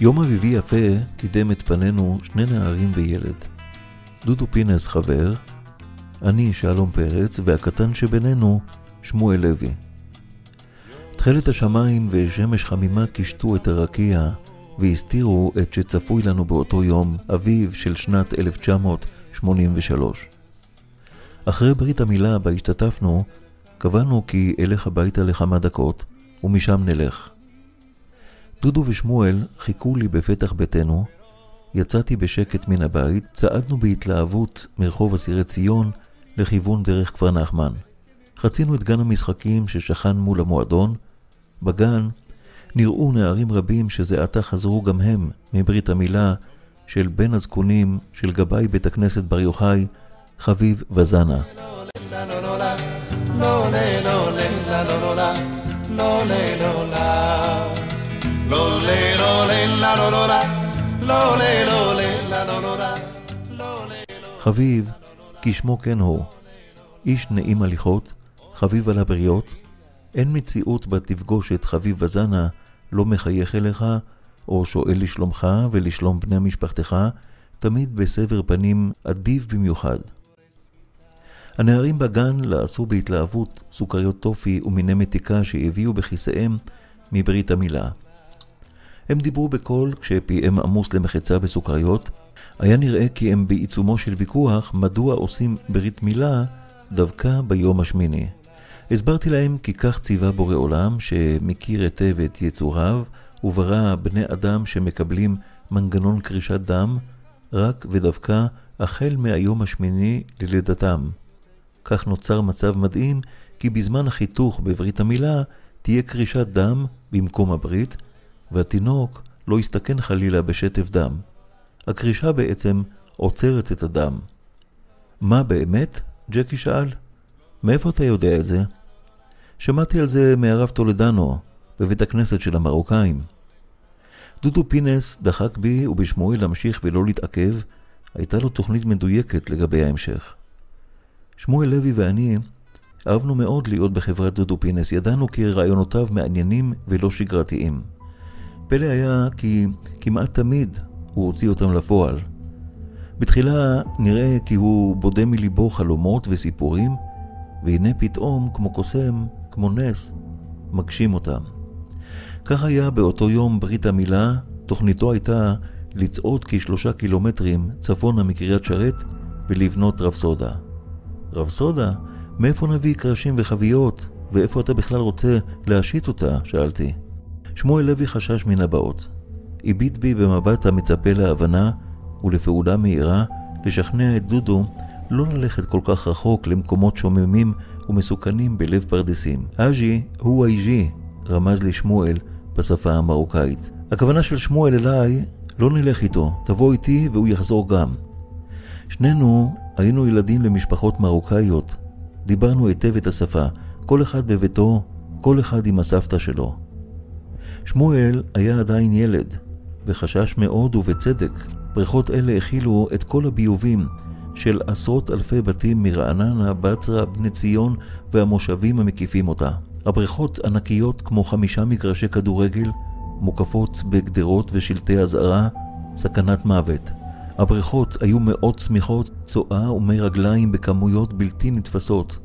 יום אביבי יפה קידם את פנינו שני נערים וילד. דודו פינס חבר, אני שלום פרץ, והקטן שבינינו שמואל לוי. תכלת השמיים ושמש חמימה קישטו את הרקיע והסתירו את שצפוי לנו באותו יום, אביב של שנת 1983. אחרי ברית המילה בה השתתפנו, קבענו כי אלך הביתה לכמה דקות, ומשם נלך. דודו ושמואל חיכו לי בפתח ביתנו, יצאתי בשקט מן הבית, צעדנו בהתלהבות מרחוב אסירי ציון לכיוון דרך כפר נחמן. חצינו את גן המשחקים ששכן מול המועדון. בגן נראו נערים רבים שזה עתה חזרו גם הם מברית המילה של בן הזקונים של גבאי בית הכנסת בר יוחאי, חביב וזנה. חביב, כשמו כן הוא, איש נעים הליכות, חביב על הבריות, אין מציאות בה תפגוש את חביב וזנה לא מחייך אליך, או שואל לשלומך ולשלום בני משפחתך, תמיד בסבר פנים אדיב במיוחד. הנערים בגן לעשו בהתלהבות סוכריות טופי ומיני מתיקה שהביאו בכיסאיהם מברית המילה. הם דיברו בקול כשפיהם עמוס למחצה בסוכריות. היה נראה כי הם בעיצומו של ויכוח מדוע עושים ברית מילה דווקא ביום השמיני. הסברתי להם כי כך ציווה בורא עולם, שמכיר היטב את יצוריו, וברא בני אדם שמקבלים מנגנון קרישת דם, רק ודווקא החל מהיום השמיני ללידתם. כך נוצר מצב מדהים, כי בזמן החיתוך בברית המילה תהיה קרישת דם במקום הברית, והתינוק לא יסתכן חלילה בשטף דם. הקרישה בעצם עוצרת את הדם. מה באמת? ג'קי שאל. מאיפה אתה יודע את זה? שמעתי על זה מהרב טולדנו, בבית הכנסת של המרוקאים. דודו פינס דחק בי ובשמואל להמשיך ולא להתעכב, הייתה לו תוכנית מדויקת לגבי ההמשך. שמואל לוי ואני אהבנו מאוד להיות בחברת דודו פינס, ידענו כי רעיונותיו מעניינים ולא שגרתיים. פלא היה כי כמעט תמיד הוא הוציא אותם לפועל. בתחילה נראה כי הוא בודה מליבו חלומות וסיפורים, והנה פתאום, כמו קוסם, כמו נס, מגשים אותם. כך היה באותו יום ברית המילה, תוכניתו הייתה לצעוד כשלושה קילומטרים צפונה מקריית שרת ולבנות רב סודה. רב סודה? מאיפה נביא קרשים וחביות? ואיפה אתה בכלל רוצה להשית אותה? שאלתי. שמואל לוי חשש מן הבאות. הביט בי במבט המצפה להבנה ולפעולה מהירה לשכנע את דודו לא ללכת כל כך רחוק למקומות שוממים ומסוכנים בלב פרדסים. אג'י הוא אייג'י, רמז לי שמואל בשפה המרוקאית. הכוונה של שמואל אליי, לא נלך איתו, תבוא איתי והוא יחזור גם. שנינו היינו ילדים למשפחות מרוקאיות. דיברנו היטב את השפה, כל אחד בביתו, כל אחד עם הסבתא שלו. שמואל היה עדיין ילד, וחשש מאוד ובצדק. בריכות אלה הכילו את כל הביובים של עשרות אלפי בתים מרעננה, בצרה, בני ציון והמושבים המקיפים אותה. הבריכות ענקיות כמו חמישה מגרשי כדורגל, מוקפות בגדרות ושלטי אזהרה, סכנת מוות. הבריכות היו מאוד צמיחות, צואה ומי רגליים בכמויות בלתי נתפסות.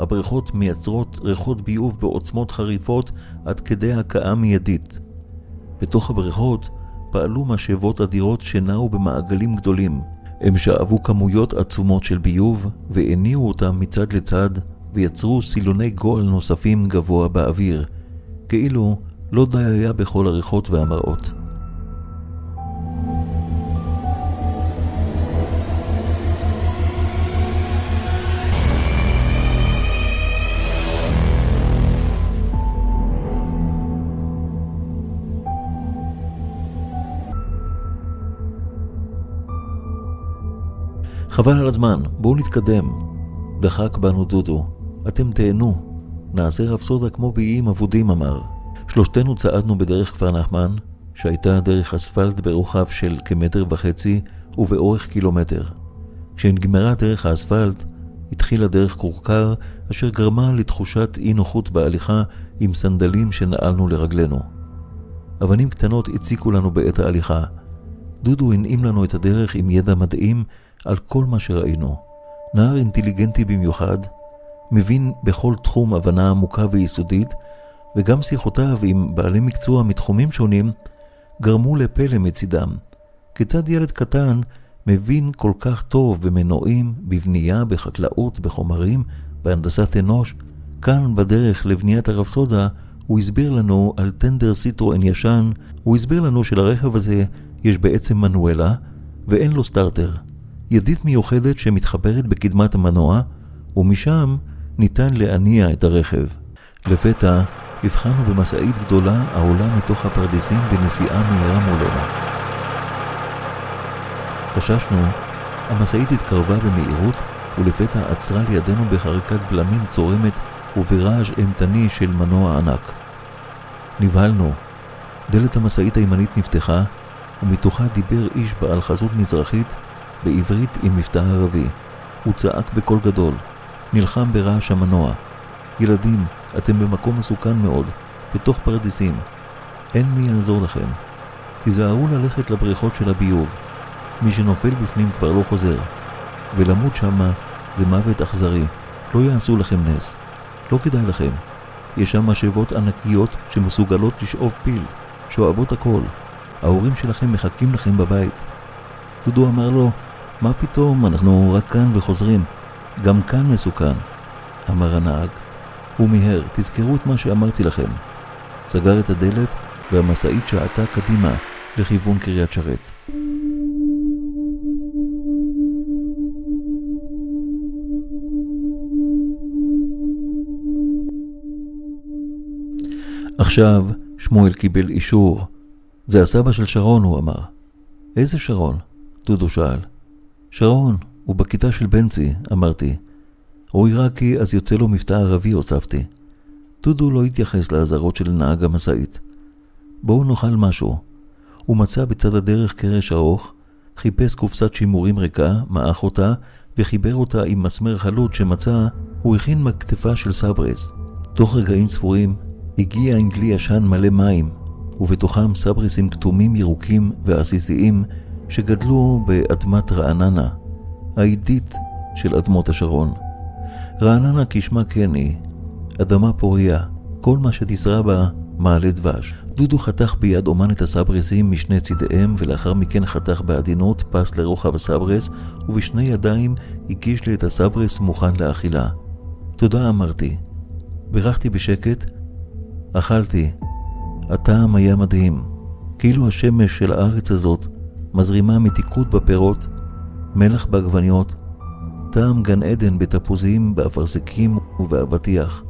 הבריכות מייצרות ריחות ביוב בעוצמות חריפות עד כדי הכאה מיידית. בתוך הבריכות פעלו משאבות אדירות שנעו במעגלים גדולים. הם שאבו כמויות עצומות של ביוב והניעו אותם מצד לצד ויצרו סילוני גועל נוספים גבוה באוויר, כאילו לא די היה בכל הריחות והמראות. חבל על הזמן, בואו נתקדם. דחק בנו דודו. אתם תהנו. נעשה רפסודה כמו באיים אבודים, אמר. שלושתנו צעדנו בדרך כפר נחמן, שהייתה דרך אספלט ברוחב של כמטר וחצי ובאורך קילומטר. כשנגמרה דרך האספלט, התחילה דרך כורכר, אשר גרמה לתחושת אי נוחות בהליכה עם סנדלים שנעלנו לרגלינו. אבנים קטנות הציקו לנו בעת ההליכה. דודו הנעים לנו את הדרך עם ידע מדהים על כל מה שראינו. נער אינטליגנטי במיוחד, מבין בכל תחום הבנה עמוקה ויסודית, וגם שיחותיו עם בעלי מקצוע מתחומים שונים גרמו לפלא מצידם. כיצד ילד קטן מבין כל כך טוב במנועים, בבנייה, בחקלאות, בחומרים, בהנדסת אנוש? כאן, בדרך לבניית הרפסודה, הוא הסביר לנו על טנדר סיטרואן ישן, הוא הסביר לנו שלרכב הזה יש בעצם מנואלה ואין לו סטארטר. ידית מיוחדת שמתחברת בקדמת המנוע, ומשם ניתן להניע את הרכב. לפתע הבחנו במשאית גדולה העולה מתוך הפרדסים בנסיעה מהירה מולנו. חששנו, המשאית התקרבה במהירות ולפתע עצרה לידינו בחריקת בלמים צורמת וברעש אימתני של מנוע ענק. נבהלנו. דלת המשאית הימנית נפתחה, ומתוכה דיבר איש בעל חזות מזרחית בעברית עם מבטא ערבי. הוא צעק בקול גדול, נלחם ברעש המנוע. ילדים, אתם במקום מסוכן מאוד, בתוך פרדסים. אין מי יעזור לכם. תיזהרו ללכת לבריכות של הביוב. מי שנופל בפנים כבר לא חוזר. ולמות שמה זה מוות אכזרי. לא יעשו לכם נס. לא כדאי לכם. יש שם משאבות ענקיות שמסוגלות לשאוב פיל, שאוהבות הכל. ההורים שלכם מחכים לכם בבית. דודו אמר לו, מה פתאום, אנחנו רק כאן וחוזרים. גם כאן מסוכן. אמר הנהג. הוא מיהר, תזכרו את מה שאמרתי לכם. סגר את הדלת והמשאית שעטה קדימה לכיוון קריית שרת. עכשיו שמואל קיבל אישור. זה הסבא של שרון, הוא אמר. איזה שרון? דודו שאל. שרון, הוא בכיתה של בנצי, אמרתי. הוא עיראקי, אז יוצא לו מבטא ערבי, הוספתי. דודו לא התייחס לאזהרות של נהג המשאית. בואו נאכל משהו. הוא מצא בצד הדרך קרש ארוך, חיפש קופסת שימורים ריקה, מעך אותה, וחיבר אותה עם מסמר חלוט שמצא, הוא הכין מכתפה של סברס. תוך רגעים ספורים הגיע עם דלי ישן מלא מים, ובתוכם סברסים כתומים ירוקים ועסיסיים שגדלו באדמת רעננה, העידית של אדמות השרון. רעננה כשמה כן היא, אדמה פוריה, כל מה שתזרע בה מעלה דבש. דודו חתך ביד אומן את הסברסים משני צידיהם, ולאחר מכן חתך בעדינות פס לרוחב הסברס, ובשני ידיים הגיש לי את הסברס מוכן לאכילה. תודה אמרתי. בירכתי בשקט, אכלתי. הטעם היה מדהים, כאילו השמש של הארץ הזאת מזרימה מתיקות בפירות, מלח בעגבניות, טעם גן עדן בתפוזים, באפרסקים ובאבטיח.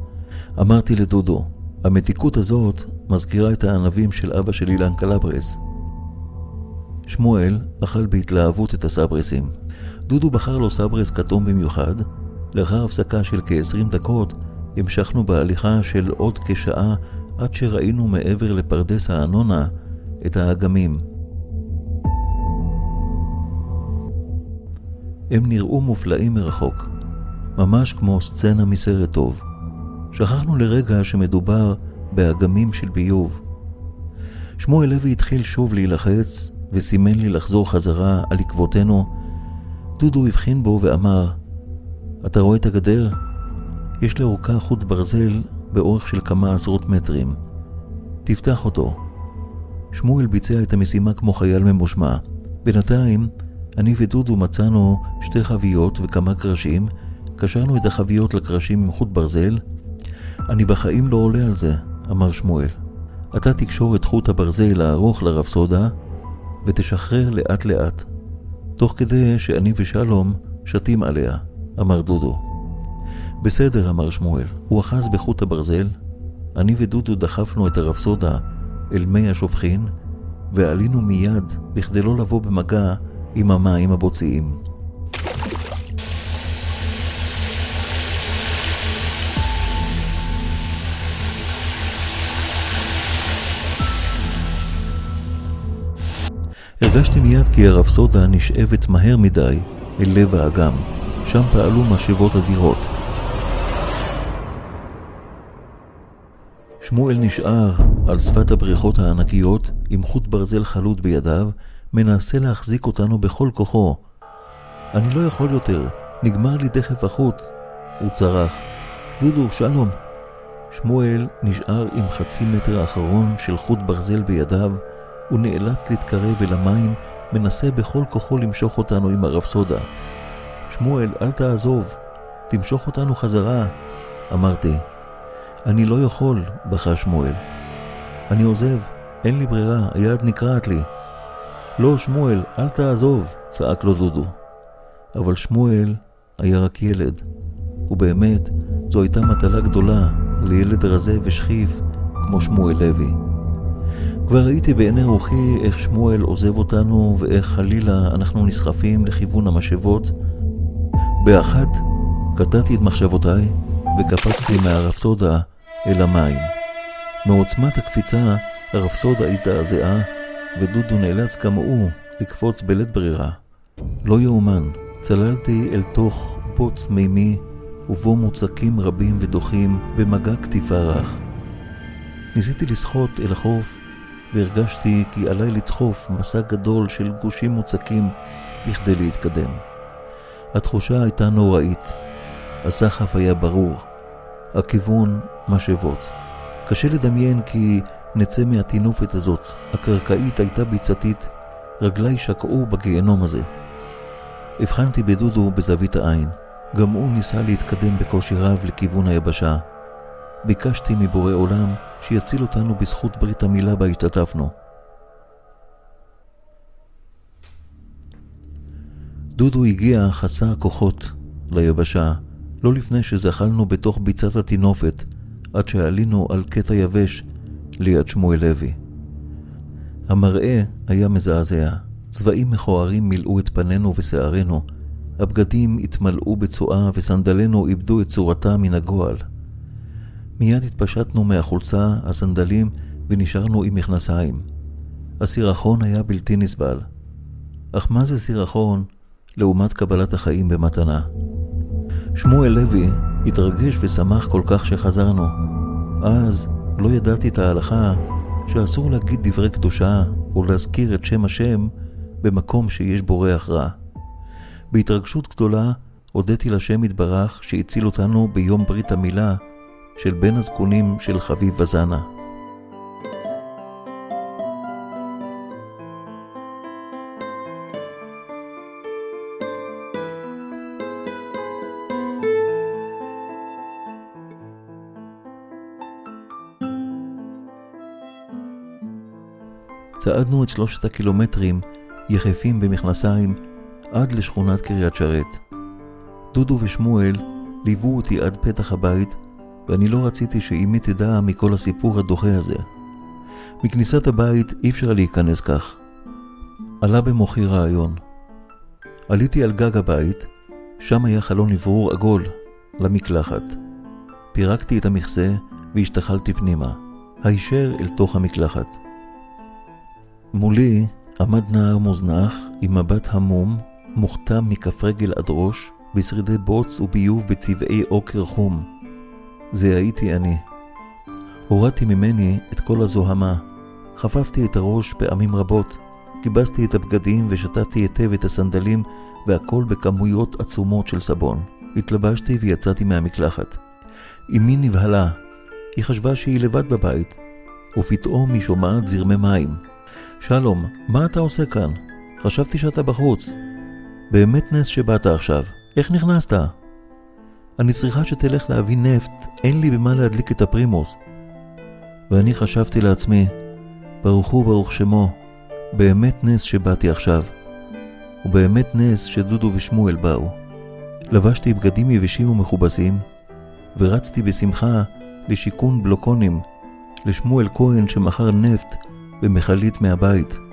אמרתי לדודו, המתיקות הזאת מזכירה את הענבים של אבא של אילן קלברס. שמואל אכל בהתלהבות את הסברסים. דודו בחר לו סברס כתום במיוחד. לאחר הפסקה של כ-20 דקות, המשכנו בהליכה של עוד כשעה עד שראינו מעבר לפרדס האנונה את האגמים. הם נראו מופלאים מרחוק, ממש כמו סצנה מסרט טוב. שכחנו לרגע שמדובר באגמים של ביוב. שמואל לוי התחיל שוב להילחץ וסימן לי לחזור חזרה על עקבותינו. דודו הבחין בו ואמר, אתה רואה את הגדר? יש לאורכה חוט ברזל באורך של כמה עשרות מטרים. תפתח אותו. שמואל ביצע את המשימה כמו חייל ממושמע. בינתיים, אני ודודו מצאנו שתי חביות וכמה קרשים, קשרנו את החביות לקרשים עם חוט ברזל. אני בחיים לא עולה על זה, אמר שמואל. אתה תקשור את חוט הברזל הארוך לרפסודה, ותשחרר לאט לאט, תוך כדי שאני ושלום שתים עליה, אמר דודו. בסדר, אמר שמואל. הוא אחז בחוט הברזל, אני ודודו דחפנו את הרפסודה אל מי השופכין, ועלינו מיד בכדי לא לבוא במגע עם המים הבוצעיים. הרגשתי מיד כי הרפסודה נשאבת מהר מדי אל לב האגם. שם פעלו משאבות אדירות. שמואל נשאר על שפת הבריכות הענקיות עם חוט ברזל חלוט בידיו, מנסה להחזיק אותנו בכל כוחו. אני לא יכול יותר, נגמר לי תכף החוט, הוא צרח. דודו, שלום. שמואל נשאר עם חצי מטר האחרון של חוט ברזל בידיו, הוא נאלץ להתקרב אל המים, מנסה בכל כוחו למשוך אותנו עם הרפסודה. שמואל, אל תעזוב, תמשוך אותנו חזרה, אמרתי. אני לא יכול, בכה שמואל. אני עוזב, אין לי ברירה, היד נקרעת לי. לא, שמואל, אל תעזוב, צעק לו דודו. אבל שמואל היה רק ילד, ובאמת, זו הייתה מטלה גדולה לילד רזה ושכיף כמו שמואל לוי. כבר ראיתי בעיני רוחי איך שמואל עוזב אותנו ואיך חלילה אנחנו נסחפים לכיוון המשאבות. באחת קטעתי את מחשבותיי וקפצתי מהרפסודה אל המים. מעוצמת הקפיצה הרפסודה הזדעזעה ודודו נאלץ גם הוא לקפוץ בלית ברירה. לא יאומן, צללתי אל תוך בוץ מימי ובו מוצקים רבים ודוחים במגע כתיפה רך. ניסיתי לשחות אל החוף והרגשתי כי עליי לדחוף מסע גדול של גושים מוצקים בכדי להתקדם. התחושה הייתה נוראית. הסחף היה ברור. הכיוון משאבות. קשה לדמיין כי נצא מהטינופת הזאת. הקרקעית הייתה ביצתית, רגליי שקעו בגיהנום הזה. הבחנתי בדודו בזווית העין. גם הוא ניסה להתקדם בקושי רב לכיוון היבשה. ביקשתי מבורא עולם שיציל אותנו בזכות ברית המילה בה השתתפנו. דודו הגיע חסר כוחות ליבשה, לא לפני שזחלנו בתוך ביצת הטינופת, עד שעלינו על קטע יבש ליד שמואל לוי. המראה היה מזעזע, צבעים מכוערים מילאו את פנינו ושערנו, הבגדים התמלאו בצואה וסנדלינו איבדו את צורתם מן הגועל. מיד התפשטנו מהחולצה, הסנדלים, ונשארנו עם מכנסיים. הסירחון היה בלתי נסבל. אך מה זה סירחון לעומת קבלת החיים במתנה? שמואל לוי התרגש ושמח כל כך שחזרנו. אז לא ידעתי את ההלכה שאסור להגיד דברי קדושה או להזכיר את שם השם במקום שיש בו ריח רע. בהתרגשות גדולה הודיתי לשם יתברך שהציל אותנו ביום ברית המילה של בן הזקונים של חביב וזנה. צעדנו את שלושת הקילומטרים יחפים במכנסיים עד לשכונת קריית שרת. דודו ושמואל ליוו אותי עד פתח הבית, ואני לא רציתי שאמי תדע מכל הסיפור הדוחה הזה. מכניסת הבית אי אפשר להיכנס כך. עלה במוחי רעיון. עליתי על גג הבית, שם היה חלון אוורור עגול, למקלחת. פירקתי את המכסה והשתחלתי פנימה, הישר אל תוך המקלחת. מולי עמד נער מוזנח עם מבט המום מוכתם מכף רגל עד ראש, בשרידי בוץ וביוב בצבעי עוקר חום. זה הייתי אני. הורדתי ממני את כל הזוהמה, חפפתי את הראש פעמים רבות, כיבסתי את הבגדים ושטפתי היטב את הסנדלים, והכל בכמויות עצומות של סבון. התלבשתי ויצאתי מהמקלחת. אמי נבהלה, היא חשבה שהיא לבד בבית, ופתאום היא שומעת זרמי מים. שלום, מה אתה עושה כאן? חשבתי שאתה בחוץ. באמת נס שבאת עכשיו. איך נכנסת? אני צריכה שתלך להביא נפט, אין לי במה להדליק את הפרימוס. ואני חשבתי לעצמי, ברוך הוא ברוך שמו, באמת נס שבאתי עכשיו. ובאמת נס שדודו ושמואל באו. לבשתי בגדים יבשים ומכובסים, ורצתי בשמחה לשיכון בלוקונים, לשמואל כהן שמכר נפט במכלית מהבית.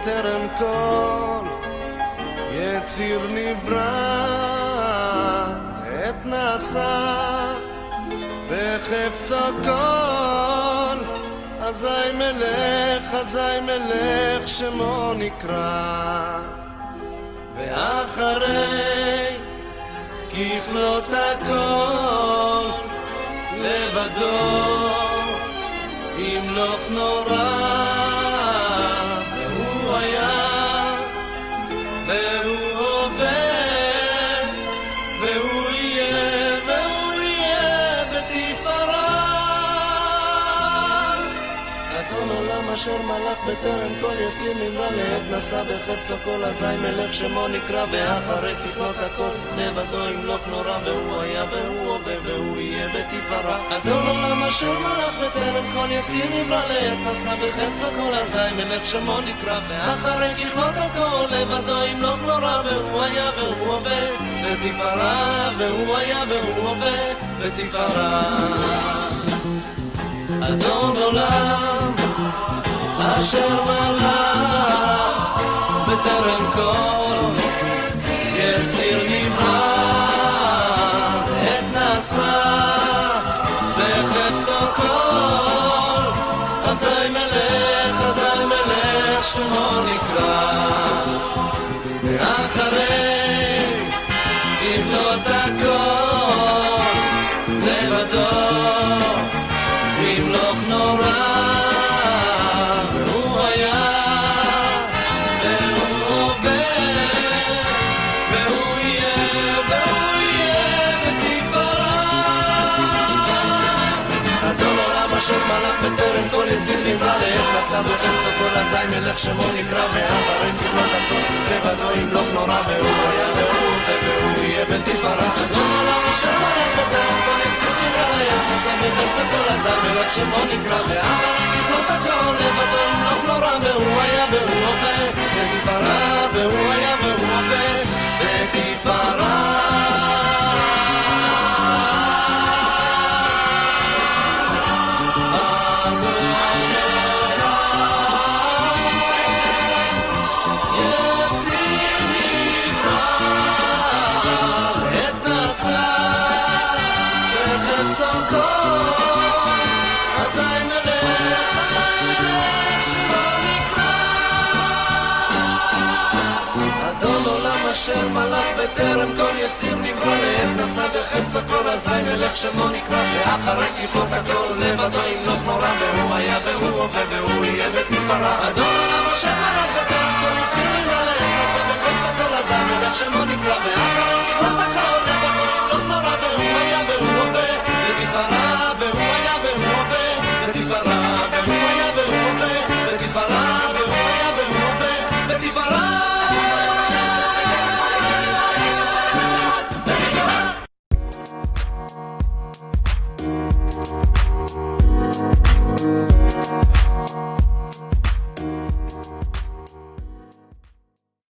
בטרם כל יציר נברא, עת נעשה בחפצו כל, אזי מלך, אזי מלך שמו נקרא, ואחרי ככלות הכל לבדו ימלוך נורא אשר מלך בטרם כל יציר נברא לעת נשא בחפצו כל אזי מלך שמו נקרא ואחרי ככלות הכל לבדו ימלוך נורא והוא היה והוא הווה והוא יהיה בתפארה. אדון עולם אשר מלך בטרם כל יציר נברא לעת נשא בחפצו כל אזי מלך שמו נקרא ואחרי ככלות הכל לבדו ימלוך נורא והוא היה והוא הווה בתפארה והוא היה והוא הווה בתפארה. אדון עולם אשר מלך בטרם כל יציר נברא עת נעשה בחפצו כל. אזי מלך אזי מלך שמו נקרא יציר נברא לעת נשא בחפצו כל אזי מלך שמו נקרא ואחרי כבלות הכל לבדו ימלוך נורא והוא היה והוא והוא יהיה בתפארה אדון עולם אשר מלך בטרם כל יציר נברא לעת נשא בחפצו כל אזי מלך שמו נקרא ואחרי כבלות הכל לבדו ימלוך נורא והוא היה והוא הווה בתפארה והוא היה והוא הווה בתפארה בטרם כל יציר נברא לעת נשא בחפצו כל אזי מלך שמו נקרא ואחרי כיפות הכל לבדו ימלוך נורא והוא היה והוא הווה והוא יהיה בתפארה